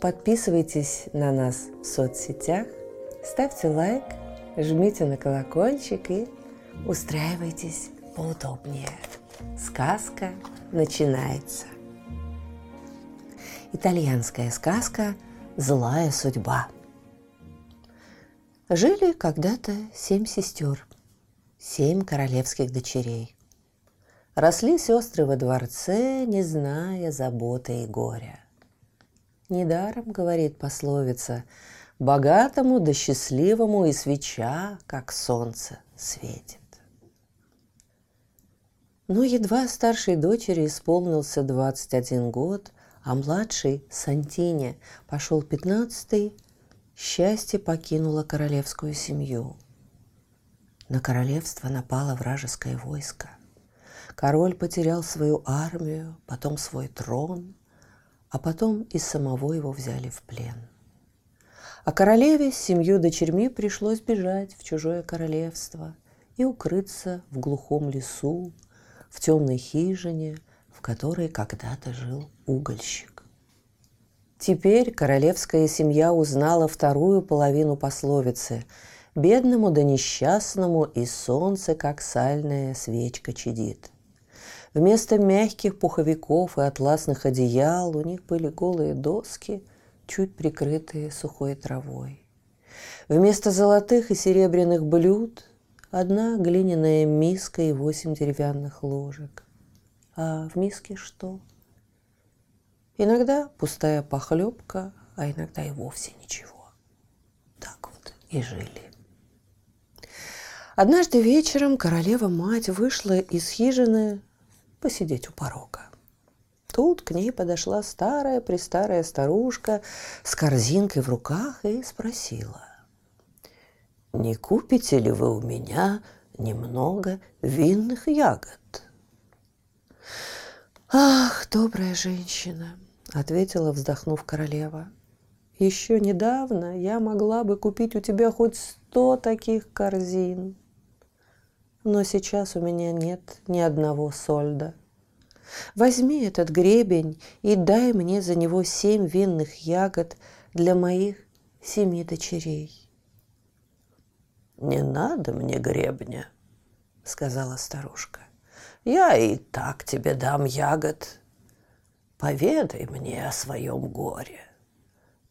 Подписывайтесь на нас в соцсетях, ставьте лайк, жмите на колокольчик и устраивайтесь поудобнее. Сказка начинается. Итальянская сказка «Злая судьба». Жили когда-то семь сестер, семь королевских дочерей. Росли сестры во дворце, не зная заботы и горя. Недаром, говорит пословица, богатому да счастливому и свеча, как солнце, светит. Но едва старшей дочери исполнился 21 год, а младший, Сантине, пошел пятнадцатый, счастье покинуло королевскую семью. На королевство напало вражеское войско. Король потерял свою армию, потом свой трон, а потом и самого его взяли в плен. А королеве с семью дочерьми пришлось бежать в чужое королевство и укрыться в глухом лесу, в темной хижине, в которой когда-то жил угольщик. Теперь королевская семья узнала вторую половину пословицы «Бедному да несчастному и солнце, как сальная свечка чадит». Вместо мягких пуховиков и атласных одеял у них были голые доски, чуть прикрытые сухой травой. Вместо золотых и серебряных блюд Одна глиняная миска и восемь деревянных ложек. А в миске что? Иногда пустая похлебка, а иногда и вовсе ничего. Так вот и жили. Однажды вечером королева-мать вышла из хижины посидеть у порога. Тут к ней подошла старая-престарая старушка с корзинкой в руках и спросила не купите ли вы у меня немного винных ягод?» «Ах, добрая женщина!» — ответила, вздохнув королева. «Еще недавно я могла бы купить у тебя хоть сто таких корзин, но сейчас у меня нет ни одного сольда. Возьми этот гребень и дай мне за него семь винных ягод для моих семи дочерей». «Не надо мне гребня», — сказала старушка. «Я и так тебе дам ягод. Поведай мне о своем горе.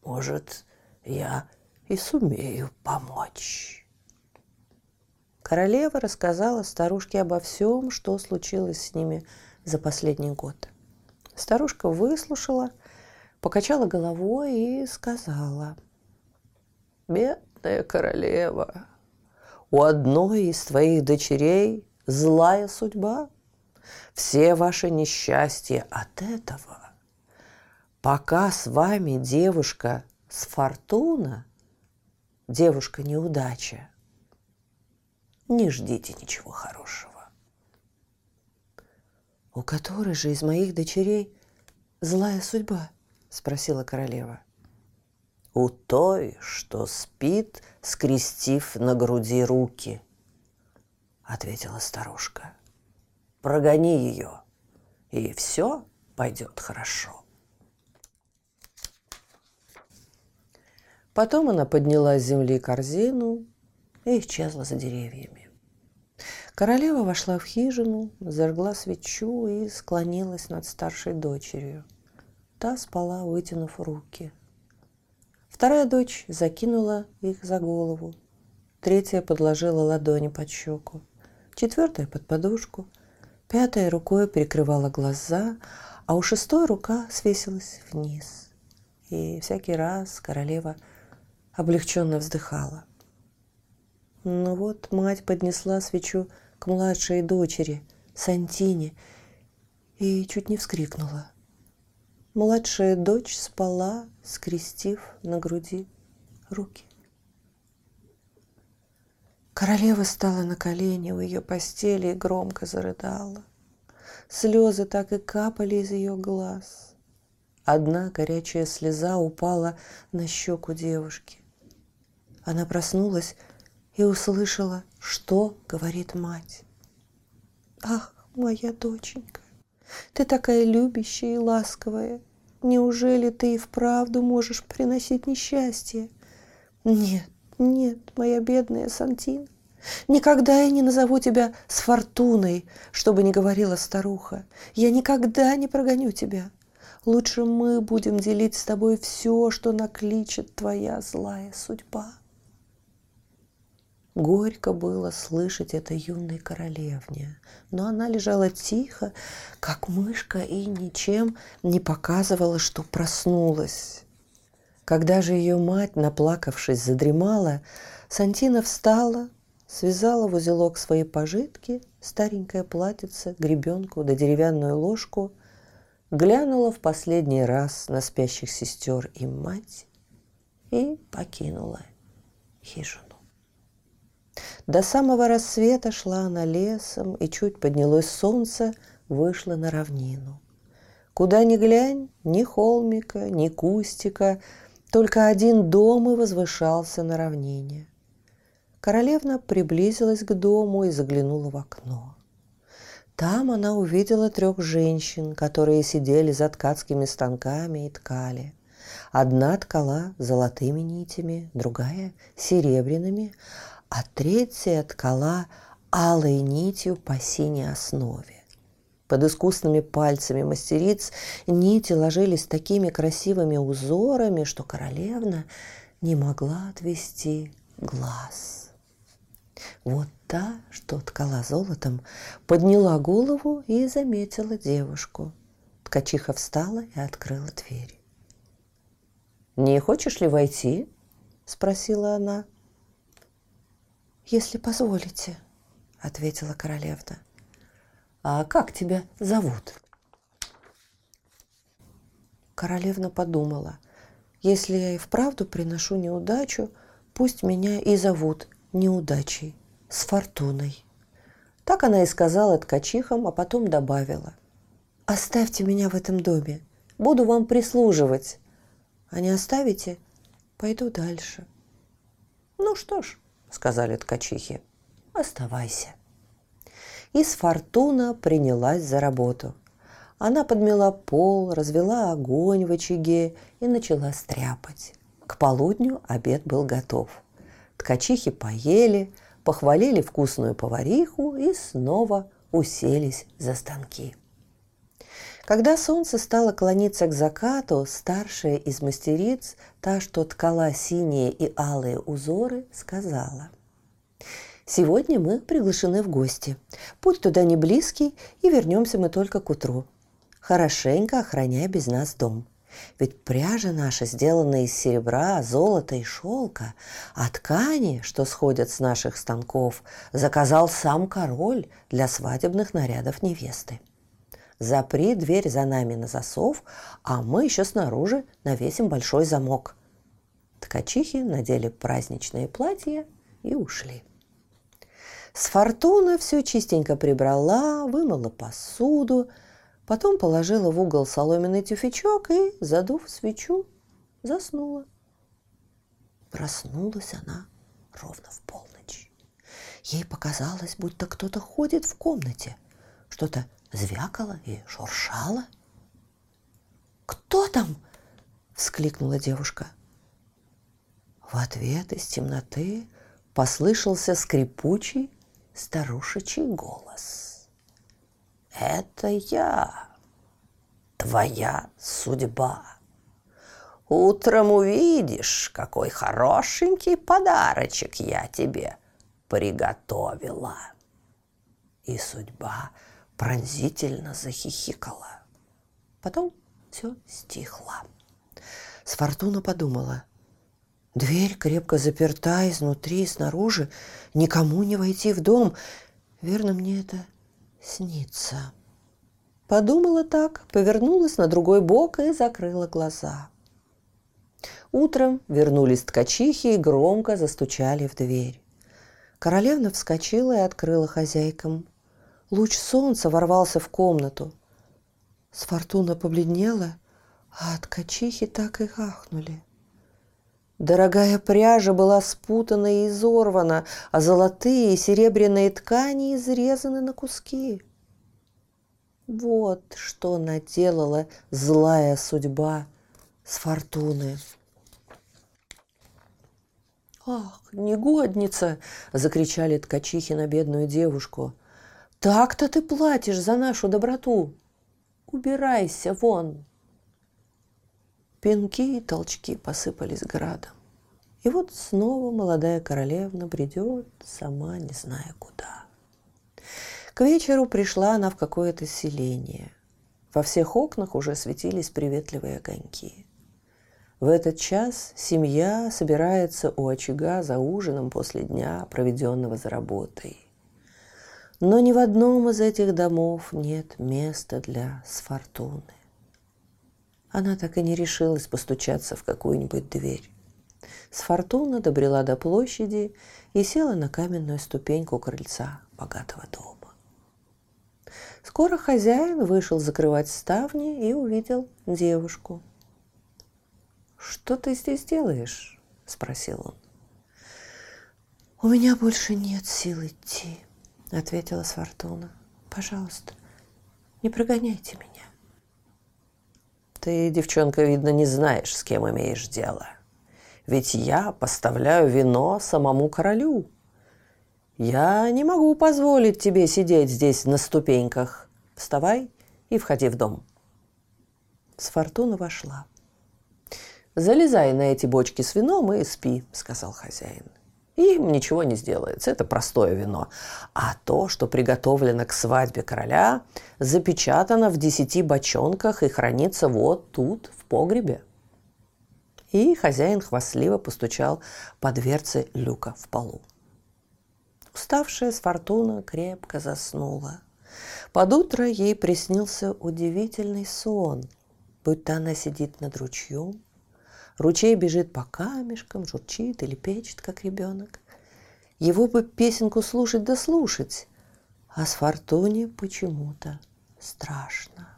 Может, я и сумею помочь». Королева рассказала старушке обо всем, что случилось с ними за последний год. Старушка выслушала, покачала головой и сказала, «Бедная королева, у одной из твоих дочерей злая судьба. Все ваши несчастья от этого. Пока с вами девушка с фортуна, девушка неудача, не ждите ничего хорошего. «У которой же из моих дочерей злая судьба?» – спросила королева у той, что спит, скрестив на груди руки, ответила старушка. Прогони ее, и все пойдет хорошо. Потом она подняла с земли корзину и исчезла за деревьями. Королева вошла в хижину, зажгла свечу и склонилась над старшей дочерью. Та спала, вытянув руки – Вторая дочь закинула их за голову. Третья подложила ладони под щеку. Четвертая под подушку. Пятая рукой прикрывала глаза, а у шестой рука свесилась вниз. И всякий раз королева облегченно вздыхала. Ну вот мать поднесла свечу к младшей дочери, Сантине, и чуть не вскрикнула – Младшая дочь спала, скрестив на груди руки. Королева стала на колени у ее постели и громко зарыдала. Слезы так и капали из ее глаз. Одна горячая слеза упала на щеку девушки. Она проснулась и услышала, что говорит мать. «Ах, моя доченька, ты такая любящая и ласковая. Неужели ты и вправду можешь приносить несчастье? Нет, нет, моя бедная Сантина, никогда я не назову тебя с фортуной, чтобы не говорила старуха. Я никогда не прогоню тебя. Лучше мы будем делить с тобой все, что накличет твоя злая судьба. Горько было слышать это юной королевне, но она лежала тихо, как мышка, и ничем не показывала, что проснулась. Когда же ее мать, наплакавшись, задремала, Сантина встала, связала в узелок свои пожитки, старенькое платьице, гребенку да деревянную ложку, глянула в последний раз на спящих сестер и мать и покинула хижину. До самого рассвета шла она лесом, и чуть поднялось солнце, вышла на равнину. Куда ни глянь, ни холмика, ни кустика, только один дом и возвышался на равнине. Королевна приблизилась к дому и заглянула в окно. Там она увидела трех женщин, которые сидели за ткацкими станками и ткали. Одна ткала золотыми нитями, другая – серебряными, а третья ткала алой нитью по синей основе. Под искусными пальцами мастериц нити ложились такими красивыми узорами, что королевна не могла отвести глаз. Вот та, что ткала золотом, подняла голову и заметила девушку. Ткачиха встала и открыла дверь. «Не хочешь ли войти?» – спросила она – если позволите», — ответила королевна. «А как тебя зовут?» Королевна подумала, если я и вправду приношу неудачу, пусть меня и зовут неудачей, с фортуной. Так она и сказала ткачихам, а потом добавила. «Оставьте меня в этом доме, буду вам прислуживать. А не оставите, пойду дальше». Ну что ж, — сказали ткачихи. «Оставайся». И с Фортуна принялась за работу. Она подмела пол, развела огонь в очаге и начала стряпать. К полудню обед был готов. Ткачихи поели, похвалили вкусную повариху и снова уселись за станки. Когда солнце стало клониться к закату, старшая из мастериц, та, что ткала синие и алые узоры, сказала. «Сегодня мы приглашены в гости. Путь туда не близкий, и вернемся мы только к утру. Хорошенько охраняй без нас дом. Ведь пряжа наша сделана из серебра, золота и шелка, а ткани, что сходят с наших станков, заказал сам король для свадебных нарядов невесты запри дверь за нами на засов, а мы еще снаружи навесим большой замок. Ткачихи надели праздничные платья и ушли. С фортуна все чистенько прибрала, вымыла посуду, потом положила в угол соломенный тюфячок и, задув свечу, заснула. Проснулась она ровно в полночь. Ей показалось, будто кто-то ходит в комнате, что-то звякало и шуршало. «Кто там?» – вскликнула девушка. В ответ из темноты послышался скрипучий старушечий голос. «Это я, твоя судьба. Утром увидишь, какой хорошенький подарочек я тебе приготовила». И судьба – пронзительно захихикала. Потом все стихло. Сфортуна подумала. Дверь крепко заперта изнутри и снаружи. Никому не войти в дом. Верно, мне это снится. Подумала так, повернулась на другой бок и закрыла глаза. Утром вернулись ткачихи и громко застучали в дверь. Королевна вскочила и открыла хозяйкам. Луч солнца ворвался в комнату. С побледнела, а ткачихи так и ахнули. Дорогая пряжа была спутана и изорвана, а золотые и серебряные ткани изрезаны на куски. Вот что наделала злая судьба с фортуны. «Ах, негодница!» – закричали ткачихи на бедную девушку. «Так-то ты платишь за нашу доброту! Убирайся вон!» Пинки и толчки посыпались градом. И вот снова молодая королевна бредет, сама не зная куда. К вечеру пришла она в какое-то селение. Во всех окнах уже светились приветливые огоньки. В этот час семья собирается у очага за ужином после дня, проведенного за работой. Но ни в одном из этих домов нет места для Сфортуны. Она так и не решилась постучаться в какую-нибудь дверь. Сфортуна добрела до площади и села на каменную ступеньку крыльца богатого дома. Скоро хозяин вышел закрывать ставни и увидел девушку – «Что ты здесь делаешь?» – спросил он. «У меня больше нет сил идти», – ответила Сфортуна. «Пожалуйста, не прогоняйте меня». «Ты, девчонка, видно, не знаешь, с кем имеешь дело. Ведь я поставляю вино самому королю. Я не могу позволить тебе сидеть здесь на ступеньках. Вставай и входи в дом». Сфортуна вошла. «Залезай на эти бочки с вином и спи», — сказал хозяин. Им ничего не сделается, это простое вино. А то, что приготовлено к свадьбе короля, запечатано в десяти бочонках и хранится вот тут, в погребе. И хозяин хвастливо постучал по дверце люка в полу. Уставшая с фортуна крепко заснула. Под утро ей приснился удивительный сон, будто она сидит над ручьем, Ручей бежит по камешкам, журчит или печет, как ребенок. Его бы песенку слушать да слушать, а с Фортуне почему-то страшно.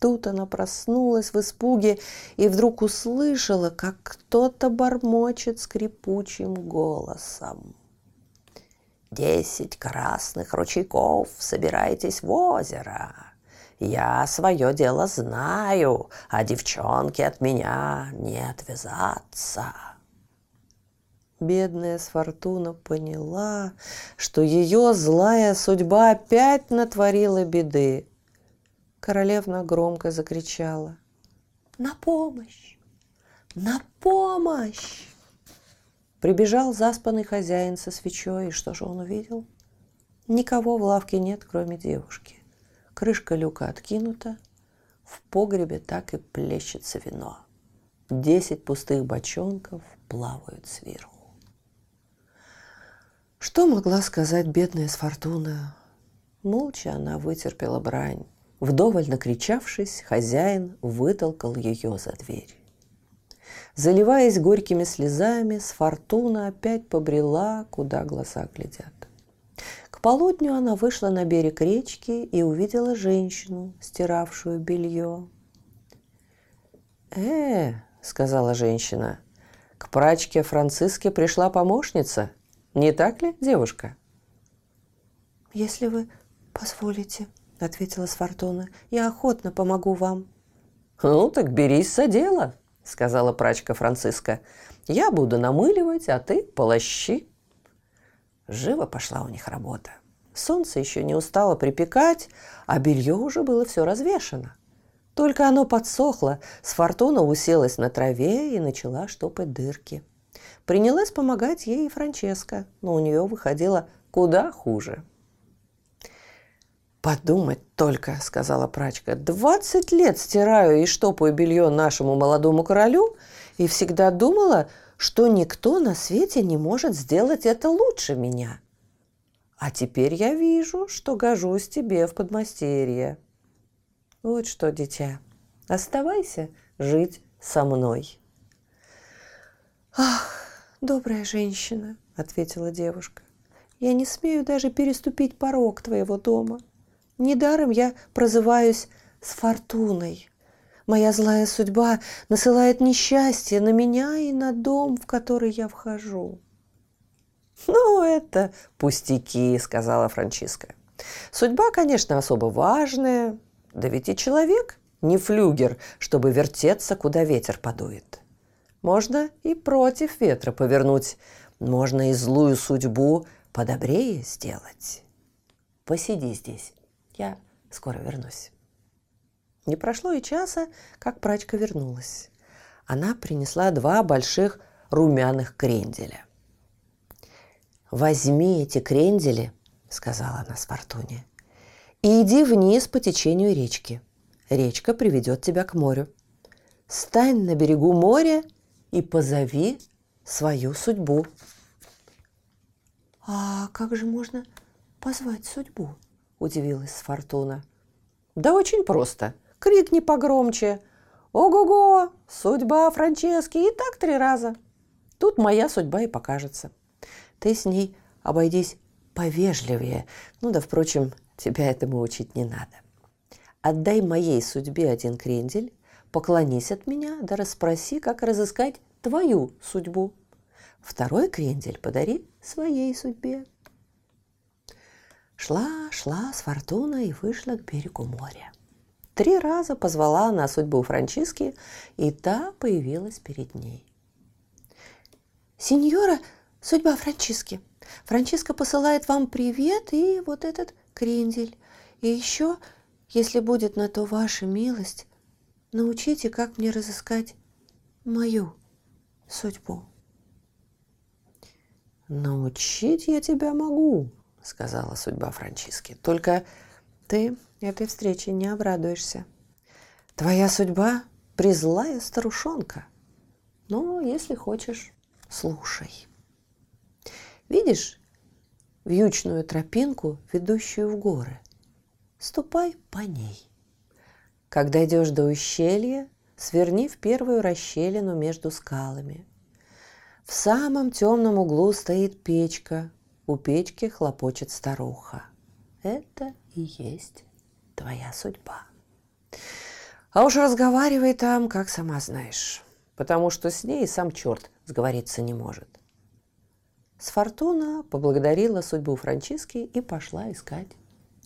Тут она проснулась в испуге и вдруг услышала, как кто-то бормочет скрипучим голосом. «Десять красных ручейков, собирайтесь в озеро!» Я свое дело знаю, а девчонки от меня не отвязаться. Бедная Сфортуна поняла, что ее злая судьба опять натворила беды. Королевна громко закричала. «На помощь! На помощь!» Прибежал заспанный хозяин со свечой, и что же он увидел? Никого в лавке нет, кроме девушки. Крышка люка откинута, в погребе так и плещется вино. Десять пустых бочонков плавают сверху. Что могла сказать бедная Сфортуна? Молча она вытерпела брань. Вдоволь накричавшись, хозяин вытолкал ее за дверь. Заливаясь горькими слезами, Сфортуна опять побрела, куда глаза глядят. К полудню она вышла на берег речки и увидела женщину, стиравшую белье. «Э, — сказала женщина, — к прачке Франциске пришла помощница. Не так ли, девушка?» «Если вы позволите, — ответила Сфортуна, — я охотно помогу вам». «Ну, так берись за дело», — сказала прачка Франциска. «Я буду намыливать, а ты полощи». Живо пошла у них работа. Солнце еще не устало припекать, а белье уже было все развешено. Только оно подсохло, с фортуна уселась на траве и начала штопать дырки. Принялась помогать ей и Франческа, но у нее выходило куда хуже. «Подумать только», — сказала прачка, — «двадцать лет стираю и штопаю белье нашему молодому королю и всегда думала, что никто на свете не может сделать это лучше меня. А теперь я вижу, что гожусь тебе в подмастерье. Вот что, дитя, оставайся жить со мной. «Ах, добрая женщина», — ответила девушка, — «я не смею даже переступить порог твоего дома. Недаром я прозываюсь с фортуной. Моя злая судьба насылает несчастье на меня и на дом, в который я вхожу». «Ну, это пустяки», — сказала Франциска. «Судьба, конечно, особо важная, да ведь и человек не флюгер, чтобы вертеться, куда ветер подует. Можно и против ветра повернуть, можно и злую судьбу подобрее сделать. Посиди здесь, я скоро вернусь». Не прошло и часа, как прачка вернулась. Она принесла два больших румяных кренделя. «Возьми эти крендели», — сказала она с Фортуне, «и иди вниз по течению речки. Речка приведет тебя к морю. Стань на берегу моря и позови свою судьбу». «А как же можно позвать судьбу?» – удивилась Фортуна. «Да очень просто. Крикни погромче. Ого-го! Судьба Франчески и так три раза. Тут моя судьба и покажется. Ты с ней обойдись повежливее. Ну да, впрочем, тебя этому учить не надо. Отдай моей судьбе один крендель, поклонись от меня, да расспроси, как разыскать твою судьбу. Второй крендель подари своей судьбе. Шла, шла с фортуной и вышла к берегу моря. Три раза позвала она судьбу Франциски, и та появилась перед ней. «Сеньора, Судьба Франчиски. Франчиска посылает вам привет и вот этот крендель. И еще, если будет на то ваша милость, научите, как мне разыскать мою судьбу. «Научить я тебя могу», — сказала судьба Франчиски. «Только ты этой встрече не обрадуешься. Твоя судьба — призлая старушонка. Но если хочешь, слушай». Видишь вьючную тропинку, ведущую в горы? Ступай по ней. Когда идешь до ущелья, сверни в первую расщелину между скалами. В самом темном углу стоит печка. У печки хлопочет старуха. Это и есть твоя судьба. А уж разговаривай там, как сама знаешь, потому что с ней сам черт сговориться не может. Сфортуна поблагодарила судьбу Франциски и пошла искать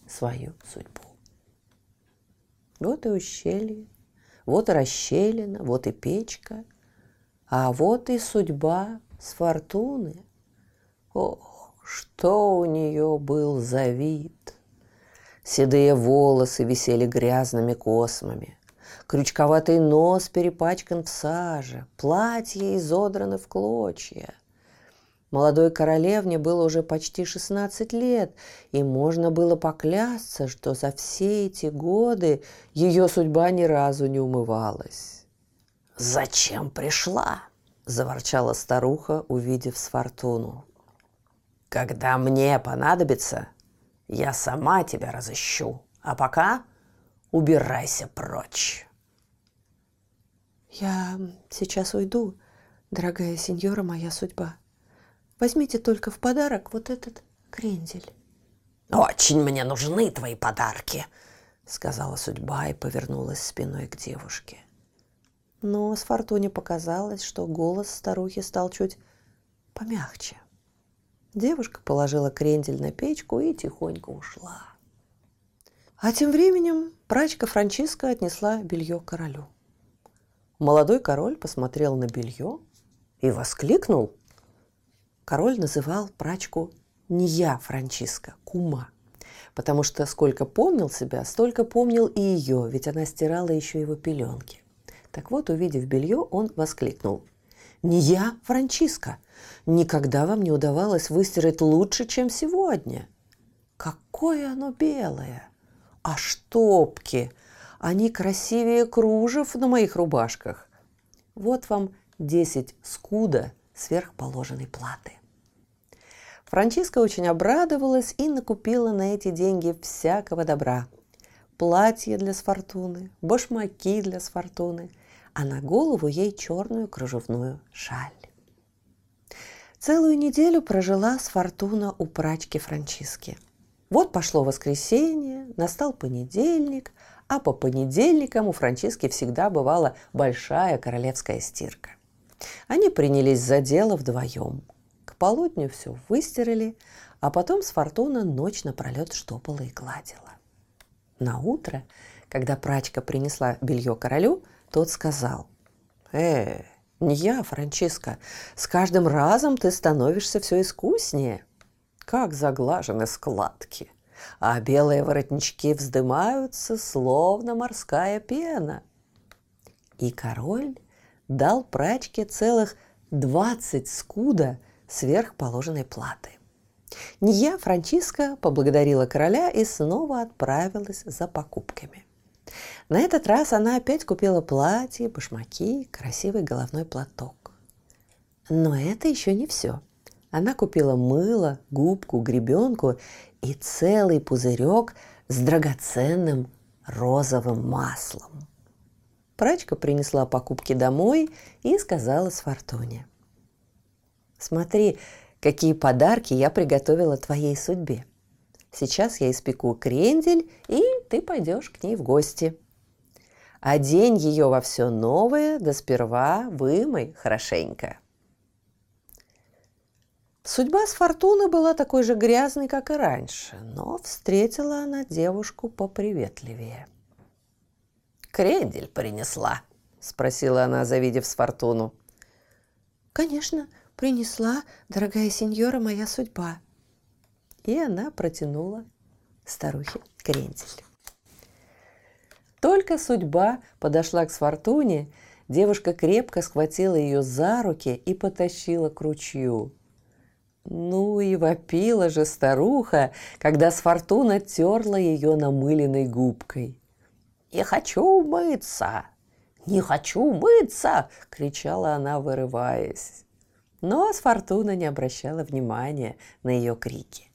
свою судьбу. Вот и ущелье, вот и расщелина, вот и печка, а вот и судьба Сфортуны. Ох, что у нее был за вид! Седые волосы висели грязными космами, крючковатый нос перепачкан в саже, платье изодрано в клочья – Молодой королевне было уже почти 16 лет, и можно было поклясться, что за все эти годы ее судьба ни разу не умывалась. «Зачем пришла?» – заворчала старуха, увидев Сфортуну. «Когда мне понадобится, я сама тебя разыщу, а пока убирайся прочь». «Я сейчас уйду, дорогая сеньора моя судьба», Возьмите только в подарок вот этот крендель. «Очень мне нужны твои подарки», — сказала судьба и повернулась спиной к девушке. Но с Фортуне показалось, что голос старухи стал чуть помягче. Девушка положила крендель на печку и тихонько ушла. А тем временем прачка Франциска отнесла белье королю. Молодой король посмотрел на белье и воскликнул – король называл прачку не я, Франциска, кума. Потому что сколько помнил себя, столько помнил и ее, ведь она стирала еще его пеленки. Так вот, увидев белье, он воскликнул. «Не я, Франциска! Никогда вам не удавалось выстирать лучше, чем сегодня!» «Какое оно белое! А штопки! Они красивее кружев на моих рубашках! Вот вам десять скуда – сверхположенной платы. Франциска очень обрадовалась и накупила на эти деньги всякого добра. Платье для Сфортуны, башмаки для Сфортуны, а на голову ей черную кружевную шаль. Целую неделю прожила с Фортуна у прачки Франчиски. Вот пошло воскресенье, настал понедельник, а по понедельникам у Франчиски всегда бывала большая королевская стирка. Они принялись за дело вдвоем. К полудню все выстирали, а потом с Фортуна ночь напролет штопала и гладила. На утро, когда прачка принесла белье королю, тот сказал, «Э, не я, Франчиска, с каждым разом ты становишься все искуснее. Как заглажены складки, а белые воротнички вздымаются, словно морская пена». И король дал прачке целых двадцать скуда сверх положенной платы. Ния Франчиска поблагодарила короля и снова отправилась за покупками. На этот раз она опять купила платье, башмаки, красивый головной платок. Но это еще не все. Она купила мыло, губку, гребенку и целый пузырек с драгоценным розовым маслом. Прачка принесла покупки домой и сказала с Фортуне. «Смотри, какие подарки я приготовила твоей судьбе. Сейчас я испеку крендель, и ты пойдешь к ней в гости. Одень ее во все новое, да сперва вымой хорошенько». Судьба с Фортуны была такой же грязной, как и раньше, но встретила она девушку поприветливее – крендель принесла?» – спросила она, завидев с Фортуну. «Конечно, принесла, дорогая сеньора, моя судьба». И она протянула старухе крендель. Только судьба подошла к Сфортуне, девушка крепко схватила ее за руки и потащила к ручью. Ну и вопила же старуха, когда Сфортуна терла ее намыленной губкой. «Не хочу умыться! Не хочу умыться!» – кричала она, вырываясь. Но Сфортуна не обращала внимания на ее крики.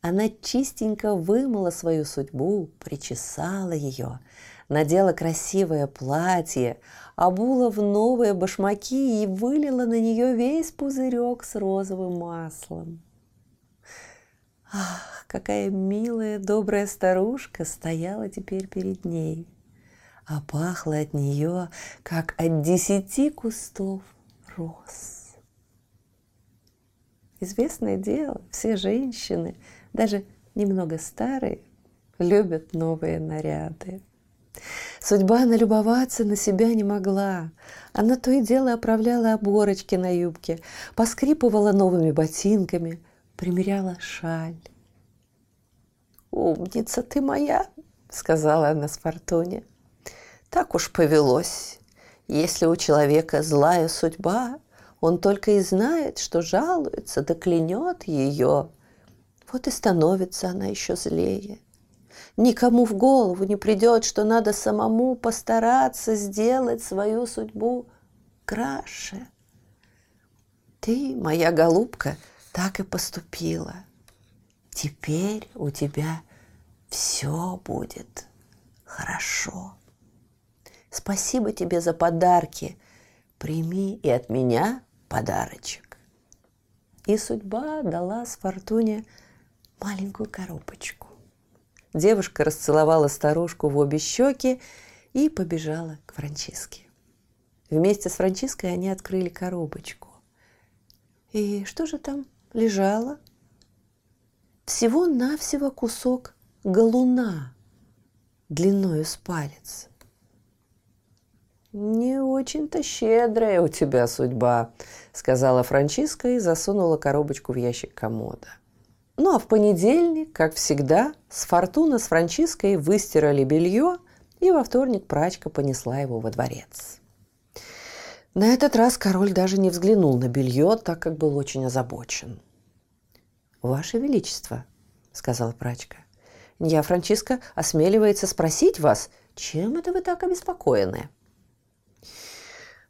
Она чистенько вымыла свою судьбу, причесала ее, надела красивое платье, обула в новые башмаки и вылила на нее весь пузырек с розовым маслом. Ах, какая милая, добрая старушка стояла теперь перед ней – а пахло от нее, как от десяти кустов роз. Известное дело, все женщины, даже немного старые, любят новые наряды. Судьба налюбоваться на себя не могла. Она то и дело оправляла оборочки на юбке, поскрипывала новыми ботинками, примеряла шаль. «Умница ты моя!» — сказала она с Фортуне. Так уж повелось. Если у человека злая судьба, он только и знает, что жалуется, да клянет ее. Вот и становится она еще злее. Никому в голову не придет, что надо самому постараться сделать свою судьбу краше. Ты, моя голубка, так и поступила. Теперь у тебя все будет хорошо. Спасибо тебе за подарки. Прими и от меня подарочек. И судьба дала с Фортуне маленькую коробочку. Девушка расцеловала старушку в обе щеки и побежала к Франчиске. Вместе с Франчиской они открыли коробочку. И что же там лежало? Всего-навсего кусок галуна длиною с палец. «Не очень-то щедрая у тебя судьба», — сказала Франчиска и засунула коробочку в ящик комода. Ну а в понедельник, как всегда, с Фортуна с Франчиской выстирали белье, и во вторник прачка понесла его во дворец. На этот раз король даже не взглянул на белье, так как был очень озабочен. «Ваше Величество», — сказала прачка, — «я, Франчиска, осмеливается спросить вас, чем это вы так обеспокоены?»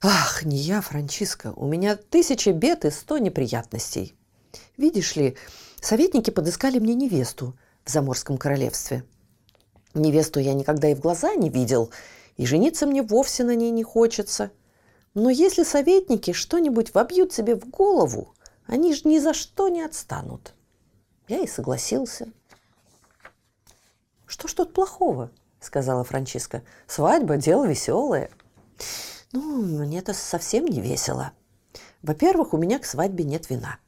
Ах, не я, Франчиска, у меня тысяча бед и сто неприятностей. Видишь ли, советники подыскали мне невесту в Заморском королевстве. Невесту я никогда и в глаза не видел, и жениться мне вовсе на ней не хочется. Но если советники что-нибудь вобьют себе в голову, Они же ни за что не отстанут. Я и согласился. «Что ж тут плохого?» – сказала Франциска. «Свадьба – дело веселое». «Ну, мне это совсем не весело. Во-первых, у меня к свадьбе нет вина.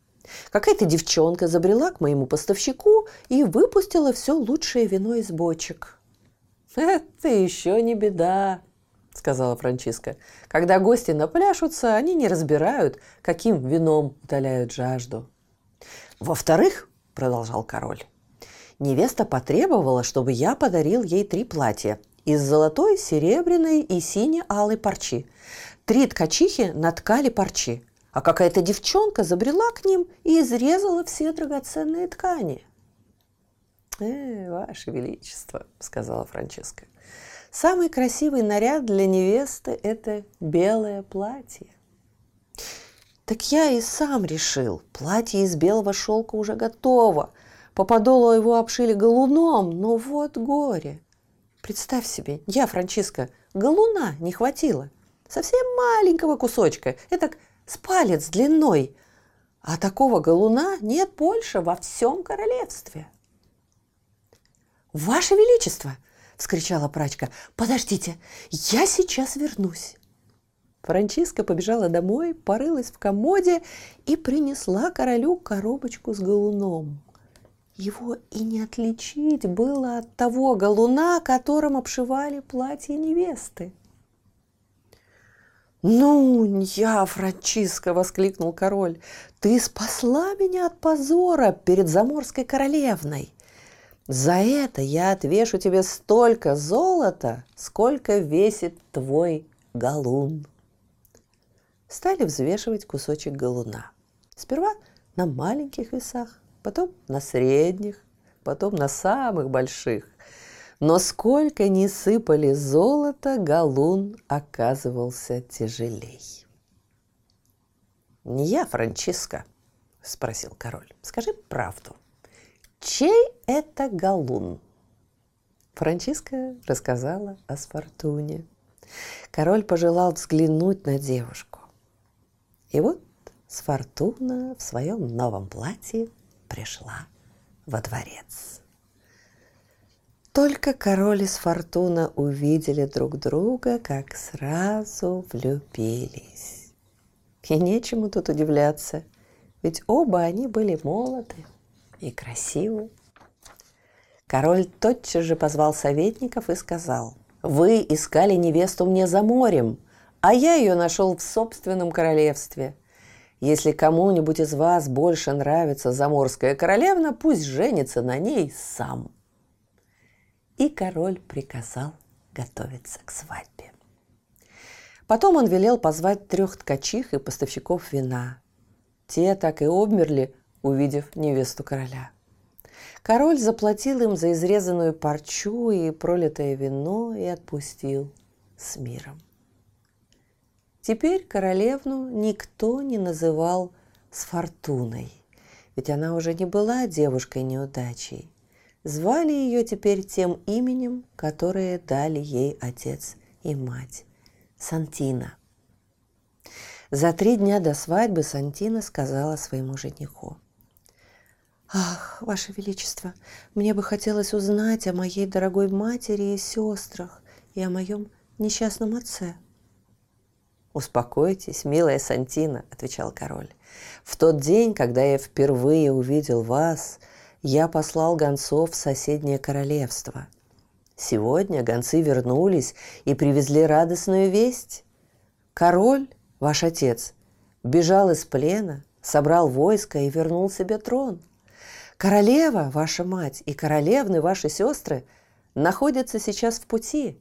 Какая-то девчонка забрела к моему поставщику и выпустила все лучшее вино из бочек». «Это еще не беда», – сказала Франциска. «Когда гости напляшутся, они не разбирают, каким вином утоляют жажду». «Во-вторых, – продолжал король, – невеста потребовала, чтобы я подарил ей три платья из золотой, серебряной и сине-алой парчи. Три ткачихи наткали парчи, а какая-то девчонка забрела к ним и изрезала все драгоценные ткани. «Э, ваше величество», – сказала Франческа, – Самый красивый наряд для невесты – это белое платье. Так я и сам решил. Платье из белого шелка уже готово. По подолу его обшили галуном, но вот горе. Представь себе, я, Франциска, галуна не хватило. Совсем маленького кусочка, это с палец длиной. А такого галуна нет больше во всем королевстве. «Ваше Величество!» вскричала прачка. «Подождите, я сейчас вернусь!» Франциска побежала домой, порылась в комоде и принесла королю коробочку с галуном. Его и не отличить было от того галуна, которым обшивали платье невесты. «Ну, я, Франциска!» – воскликнул король. «Ты спасла меня от позора перед заморской королевной!» За это я отвешу тебе столько золота, сколько весит твой галун. Стали взвешивать кусочек галуна. Сперва на маленьких весах, потом на средних, потом на самых больших. Но сколько ни сыпали золото, галун оказывался тяжелей. «Не я, Франчиско?» – спросил король. «Скажи правду. Чей это галун? Франциска рассказала о Сфортуне. Король пожелал взглянуть на девушку. И вот Сфортуна в своем новом платье пришла во дворец. Только король и Сфортуна увидели друг друга, как сразу влюбились. И нечему тут удивляться, ведь оба они были молоды и красивы. Король тотчас же позвал советников и сказал, «Вы искали невесту мне за морем, а я ее нашел в собственном королевстве. Если кому-нибудь из вас больше нравится заморская королевна, пусть женится на ней сам». И король приказал готовиться к свадьбе. Потом он велел позвать трех ткачих и поставщиков вина. Те так и обмерли увидев невесту короля. Король заплатил им за изрезанную парчу и пролитое вино и отпустил с миром. Теперь королевну никто не называл с фортуной, ведь она уже не была девушкой-неудачей. Звали ее теперь тем именем, которое дали ей отец и мать – Сантина. За три дня до свадьбы Сантина сказала своему жениху – «Ах, Ваше Величество, мне бы хотелось узнать о моей дорогой матери и сестрах и о моем несчастном отце». «Успокойтесь, милая Сантина», — отвечал король. «В тот день, когда я впервые увидел вас, я послал гонцов в соседнее королевство. Сегодня гонцы вернулись и привезли радостную весть. Король, ваш отец, бежал из плена, собрал войско и вернул себе трон. Королева, ваша мать, и королевны, ваши сестры, находятся сейчас в пути.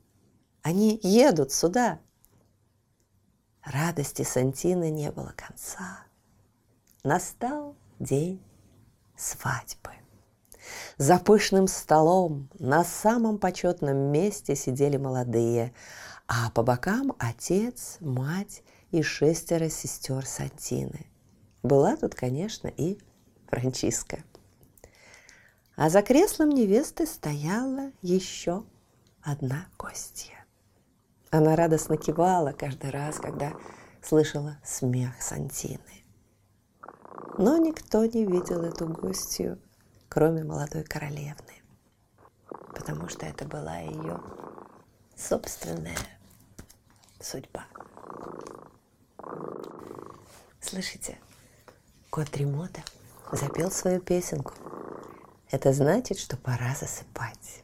Они едут сюда. Радости Сантины не было конца. Настал день свадьбы. За пышным столом на самом почетном месте сидели молодые, а по бокам отец, мать и шестеро сестер Сантины. Была тут, конечно, и Франциска. А за креслом невесты стояла еще одна гостья. Она радостно кивала каждый раз, когда слышала смех Сантины. Но никто не видел эту гостью, кроме молодой королевны, потому что это была ее собственная судьба. Слышите, кот Ремота запел свою песенку. Это значит, что пора засыпать.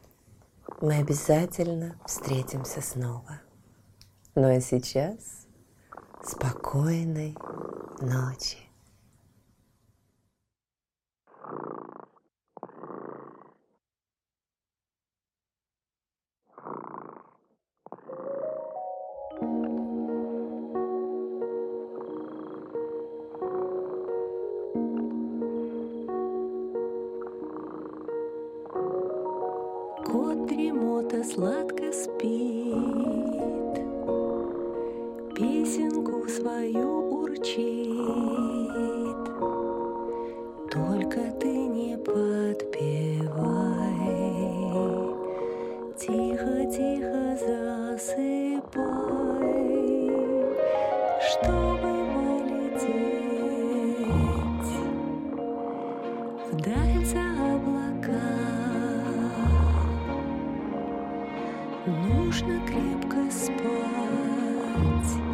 Мы обязательно встретимся снова. Ну а сейчас спокойной ночи. Вдаль облака. Нужно крепко спать.